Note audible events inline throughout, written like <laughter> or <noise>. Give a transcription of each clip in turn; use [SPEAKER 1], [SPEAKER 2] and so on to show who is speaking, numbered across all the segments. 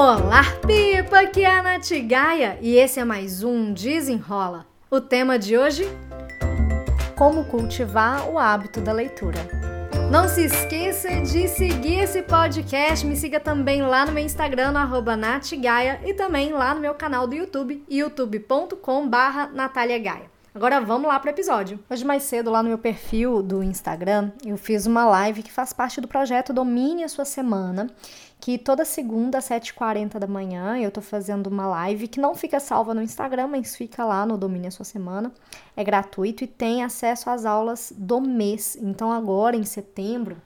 [SPEAKER 1] Olá, Pipa! Aqui é a Nath Gaia e esse é mais um Desenrola. O tema de hoje: Como cultivar o hábito da leitura. Não se esqueça de seguir esse podcast. Me siga também lá no meu Instagram, no natgaia, e também lá no meu canal do YouTube, youtube.com.br Natália Gaia. Agora vamos lá para o episódio. Hoje mais cedo lá no meu perfil do Instagram, eu fiz uma live que faz parte do projeto Domine a sua semana, que toda segunda às 7h40 da manhã eu tô fazendo uma live que não fica salva no Instagram, mas fica lá no Domine a sua semana. É gratuito e tem acesso às aulas do mês. Então agora em setembro,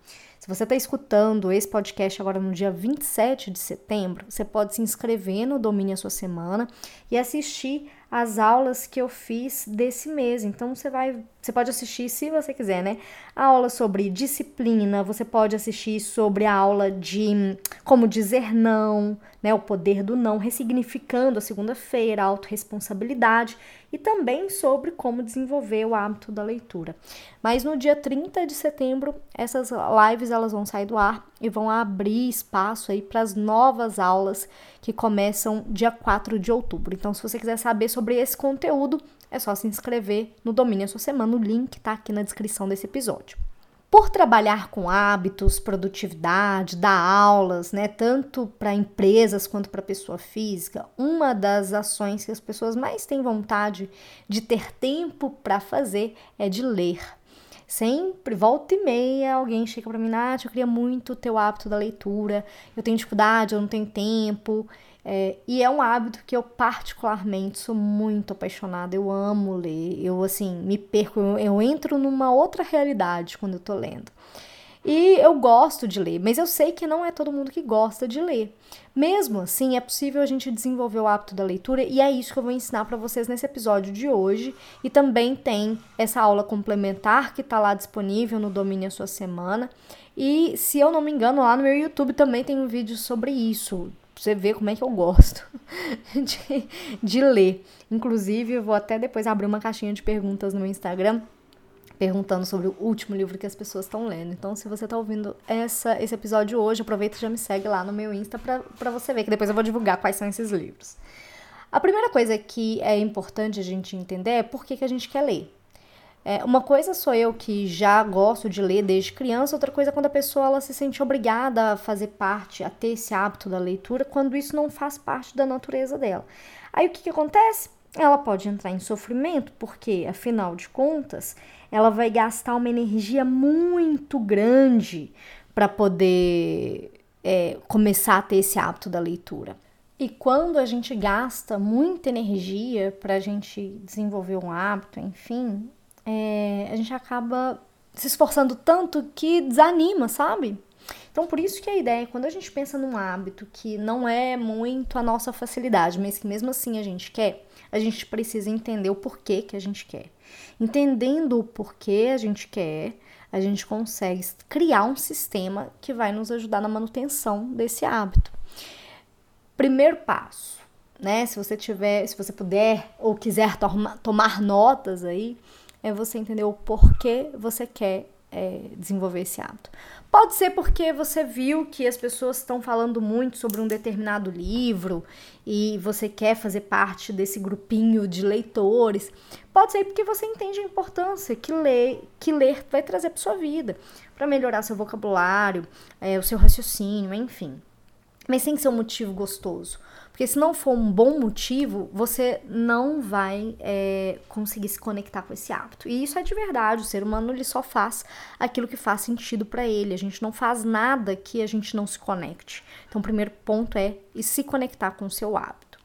[SPEAKER 1] se você está escutando esse podcast agora no dia 27 de setembro, você pode se inscrever no Domine a Sua Semana e assistir as aulas que eu fiz desse mês. Então você vai, você pode assistir se você quiser, né? A aula sobre disciplina, você pode assistir sobre a aula de como dizer não, né? O poder do não, ressignificando a segunda-feira, a autorresponsabilidade e também sobre como desenvolver o hábito da leitura. Mas no dia 30 de setembro, essas lives elas vão sair do ar e vão abrir espaço aí para as novas aulas que começam dia 4 de outubro. Então, se você quiser saber sobre esse conteúdo, é só se inscrever no Domínio a Sua Semana. O link está aqui na descrição desse episódio. Por trabalhar com hábitos, produtividade, dar aulas, né, tanto para empresas quanto para pessoa física, uma das ações que as pessoas mais têm vontade de ter tempo para fazer é de ler. Sempre, volta e meia, alguém chega para mim, Nath, eu queria muito o hábito da leitura, eu tenho dificuldade, eu não tenho tempo. É, e é um hábito que eu particularmente sou muito apaixonada, eu amo ler, eu assim, me perco, eu, eu entro numa outra realidade quando eu tô lendo. E eu gosto de ler, mas eu sei que não é todo mundo que gosta de ler. Mesmo assim, é possível a gente desenvolver o hábito da leitura e é isso que eu vou ensinar para vocês nesse episódio de hoje. E também tem essa aula complementar que está lá disponível no Domínio a Sua Semana. E se eu não me engano, lá no meu YouTube também tem um vídeo sobre isso. Você ver como é que eu gosto <laughs> de, de ler. Inclusive, eu vou até depois abrir uma caixinha de perguntas no Instagram perguntando sobre o último livro que as pessoas estão lendo. Então, se você está ouvindo essa, esse episódio hoje, aproveita e já me segue lá no meu Insta para você ver, que depois eu vou divulgar quais são esses livros. A primeira coisa que é importante a gente entender é por que, que a gente quer ler. É, uma coisa sou eu que já gosto de ler desde criança, outra coisa é quando a pessoa ela se sente obrigada a fazer parte, a ter esse hábito da leitura, quando isso não faz parte da natureza dela. Aí o que, que acontece? Ela pode entrar em sofrimento, porque afinal de contas, ela vai gastar uma energia muito grande para poder é, começar a ter esse hábito da leitura. E quando a gente gasta muita energia para a gente desenvolver um hábito, enfim, é, a gente acaba se esforçando tanto que desanima, sabe? Então, por isso que a ideia, quando a gente pensa num hábito que não é muito a nossa facilidade, mas que mesmo assim a gente quer, a gente precisa entender o porquê que a gente quer. Entendendo o porquê a gente quer, a gente consegue criar um sistema que vai nos ajudar na manutenção desse hábito. Primeiro passo, né? Se você tiver, se você puder ou quiser toma, tomar notas aí, é você entender o porquê você quer é, desenvolver esse hábito. Pode ser porque você viu que as pessoas estão falando muito sobre um determinado livro e você quer fazer parte desse grupinho de leitores. Pode ser porque você entende a importância que ler, que ler vai trazer para sua vida, para melhorar seu vocabulário, é, o seu raciocínio, enfim. Mas tem que ser um motivo gostoso. Porque se não for um bom motivo, você não vai é, conseguir se conectar com esse hábito. E isso é de verdade. O ser humano ele só faz aquilo que faz sentido para ele. A gente não faz nada que a gente não se conecte. Então, o primeiro ponto é se conectar com o seu hábito.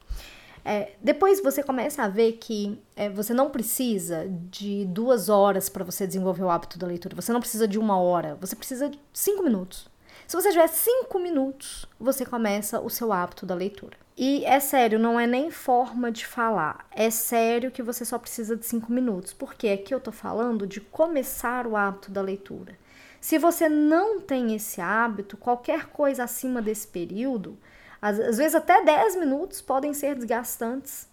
[SPEAKER 1] É, depois você começa a ver que é, você não precisa de duas horas para você desenvolver o hábito da leitura. Você não precisa de uma hora. Você precisa de cinco minutos. Se você tiver cinco minutos, você começa o seu hábito da leitura. E é sério, não é nem forma de falar. É sério que você só precisa de cinco minutos, porque aqui eu tô falando de começar o hábito da leitura. Se você não tem esse hábito, qualquer coisa acima desse período, às, às vezes até 10 minutos podem ser desgastantes.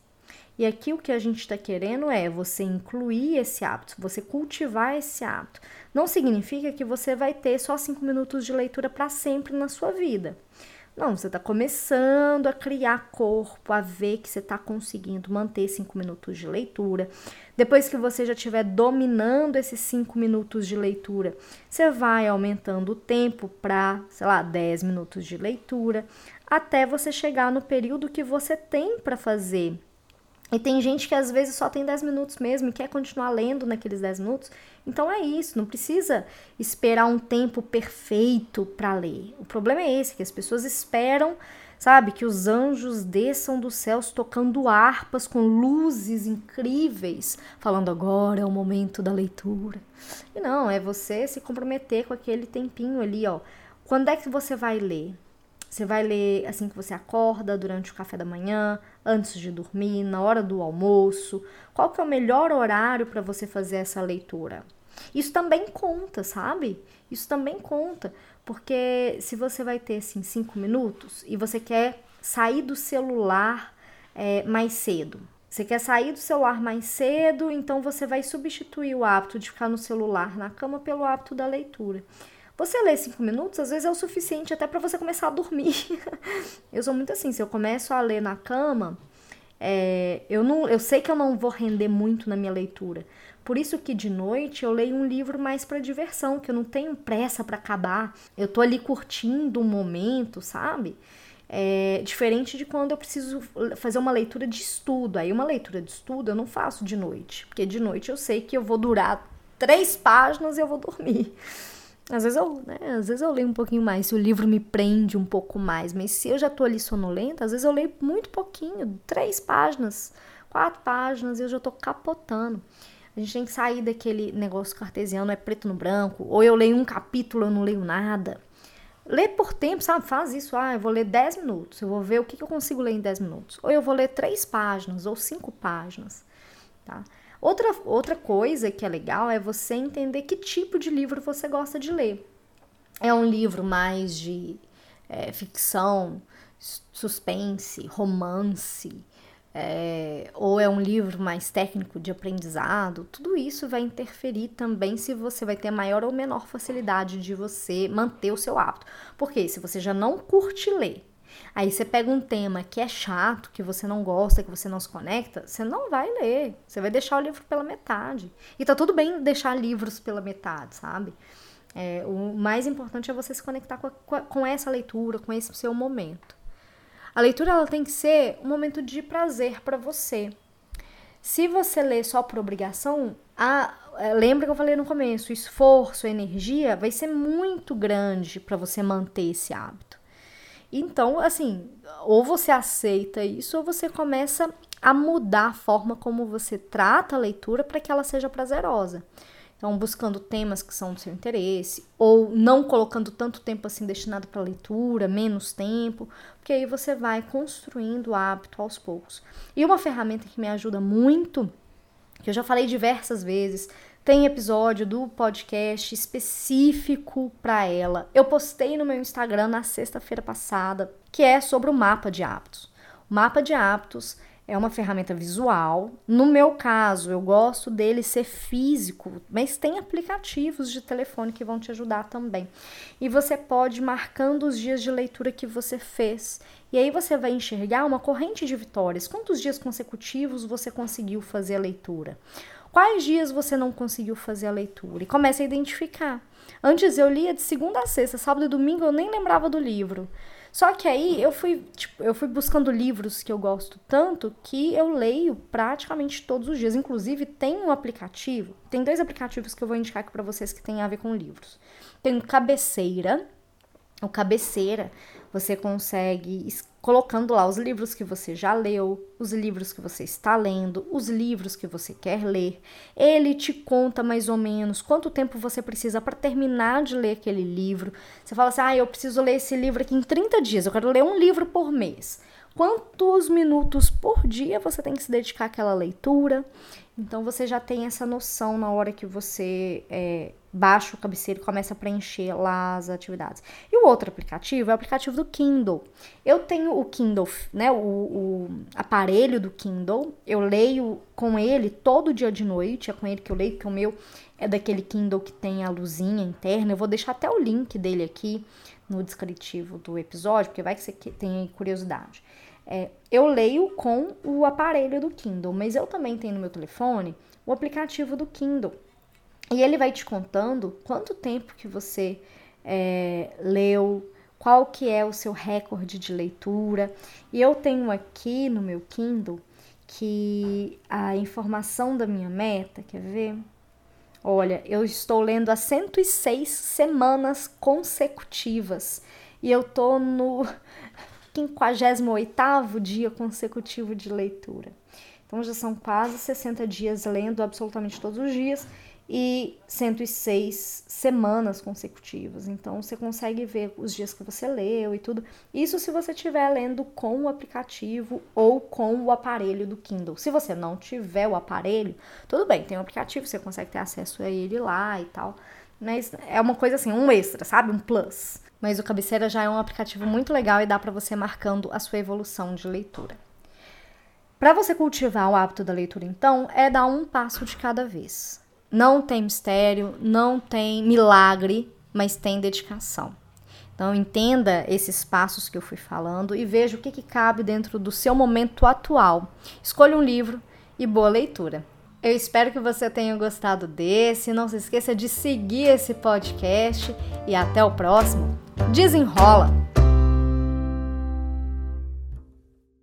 [SPEAKER 1] E aqui o que a gente está querendo é você incluir esse hábito, você cultivar esse hábito. Não significa que você vai ter só cinco minutos de leitura para sempre na sua vida. Não, você está começando a criar corpo, a ver que você está conseguindo manter cinco minutos de leitura. Depois que você já estiver dominando esses cinco minutos de leitura, você vai aumentando o tempo para, sei lá, 10 minutos de leitura, até você chegar no período que você tem para fazer e tem gente que às vezes só tem 10 minutos mesmo e quer continuar lendo naqueles 10 minutos. Então é isso, não precisa esperar um tempo perfeito para ler. O problema é esse, que as pessoas esperam, sabe, que os anjos desçam dos céus tocando harpas com luzes incríveis, falando agora é o momento da leitura. E não, é você se comprometer com aquele tempinho ali, ó. Quando é que você vai ler? Você vai ler assim que você acorda, durante o café da manhã, antes de dormir, na hora do almoço. Qual que é o melhor horário para você fazer essa leitura? Isso também conta, sabe? Isso também conta, porque se você vai ter assim cinco minutos e você quer sair do celular é, mais cedo, você quer sair do celular mais cedo, então você vai substituir o hábito de ficar no celular na cama pelo hábito da leitura. Você ler cinco minutos, às vezes é o suficiente até para você começar a dormir. <laughs> eu sou muito assim, se eu começo a ler na cama, é, eu, não, eu sei que eu não vou render muito na minha leitura. Por isso que de noite eu leio um livro mais para diversão, que eu não tenho pressa para acabar. Eu tô ali curtindo o momento, sabe? É diferente de quando eu preciso fazer uma leitura de estudo. Aí uma leitura de estudo eu não faço de noite, porque de noite eu sei que eu vou durar três páginas e eu vou dormir. Às vezes eu, né, às vezes eu leio um pouquinho mais, se o livro me prende um pouco mais, mas se eu já tô ali sonolenta, às vezes eu leio muito pouquinho, três páginas, quatro páginas e eu já tô capotando. A gente tem que sair daquele negócio cartesiano, é preto no branco, ou eu leio um capítulo, eu não leio nada. Lê por tempo, sabe? Faz isso. Ah, eu vou ler 10 minutos, eu vou ver o que, que eu consigo ler em 10 minutos. Ou eu vou ler três páginas, ou cinco páginas, tá? Outra, outra coisa que é legal é você entender que tipo de livro você gosta de ler. É um livro mais de é, ficção, suspense, romance, é, ou é um livro mais técnico de aprendizado, tudo isso vai interferir também se você vai ter maior ou menor facilidade de você manter o seu hábito. Porque se você já não curte ler, Aí você pega um tema que é chato, que você não gosta, que você não se conecta, você não vai ler. Você vai deixar o livro pela metade. E tá tudo bem deixar livros pela metade, sabe? É, o mais importante é você se conectar com, a, com essa leitura, com esse seu momento. A leitura ela tem que ser um momento de prazer para você. Se você lê só por obrigação, a, é, lembra que eu falei no começo, o esforço, a energia vai ser muito grande para você manter esse hábito. Então, assim, ou você aceita isso ou você começa a mudar a forma como você trata a leitura para que ela seja prazerosa. Então, buscando temas que são do seu interesse, ou não colocando tanto tempo assim destinado para leitura, menos tempo, porque aí você vai construindo o hábito aos poucos. E uma ferramenta que me ajuda muito, que eu já falei diversas vezes, tem episódio do podcast específico para ela. Eu postei no meu Instagram na sexta-feira passada, que é sobre o mapa de hábitos. O mapa de hábitos é uma ferramenta visual. No meu caso, eu gosto dele ser físico, mas tem aplicativos de telefone que vão te ajudar também. E você pode ir marcando os dias de leitura que você fez. E aí você vai enxergar uma corrente de vitórias. Quantos dias consecutivos você conseguiu fazer a leitura? Quais dias você não conseguiu fazer a leitura? E comece a identificar. Antes eu lia de segunda a sexta, sábado e domingo eu nem lembrava do livro. Só que aí eu fui, tipo, eu fui buscando livros que eu gosto tanto que eu leio praticamente todos os dias. Inclusive, tem um aplicativo, tem dois aplicativos que eu vou indicar aqui para vocês que tem a ver com livros. Tem o Cabeceira. O Cabeceira, você consegue colocando lá os livros que você já leu, os livros que você está lendo, os livros que você quer ler. Ele te conta mais ou menos quanto tempo você precisa para terminar de ler aquele livro. Você fala assim: "Ah, eu preciso ler esse livro aqui em 30 dias, eu quero ler um livro por mês". Quantos minutos por dia você tem que se dedicar àquela leitura? Então você já tem essa noção na hora que você é, baixa o cabeceiro e começa a preencher lá as atividades. E o outro aplicativo é o aplicativo do Kindle. Eu tenho o Kindle, né, o, o aparelho do Kindle, eu leio com ele todo dia de noite, é com ele que eu leio, que o meu é daquele Kindle que tem a luzinha interna. Eu vou deixar até o link dele aqui no descritivo do episódio, porque vai que você tem curiosidade. É, eu leio com o aparelho do Kindle, mas eu também tenho no meu telefone o aplicativo do Kindle. E ele vai te contando quanto tempo que você é, leu, qual que é o seu recorde de leitura. E eu tenho aqui no meu Kindle que a informação da minha meta, quer ver? Olha, eu estou lendo há 106 semanas consecutivas e eu tô no 58º dia consecutivo de leitura. Então já são quase 60 dias lendo absolutamente todos os dias e 106 semanas consecutivas. Então você consegue ver os dias que você leu e tudo. Isso se você estiver lendo com o aplicativo ou com o aparelho do Kindle. Se você não tiver o aparelho, tudo bem, tem um aplicativo, você consegue ter acesso a ele lá e tal. Mas é uma coisa assim, um extra, sabe? Um plus. Mas o Cabeceira já é um aplicativo muito legal e dá para você marcando a sua evolução de leitura. Para você cultivar o hábito da leitura, então, é dar um passo de cada vez. Não tem mistério, não tem milagre, mas tem dedicação. Então entenda esses passos que eu fui falando e veja o que, que cabe dentro do seu momento atual. Escolha um livro e boa leitura. Eu espero que você tenha gostado desse. Não se esqueça de seguir esse podcast e até o próximo. Desenrola!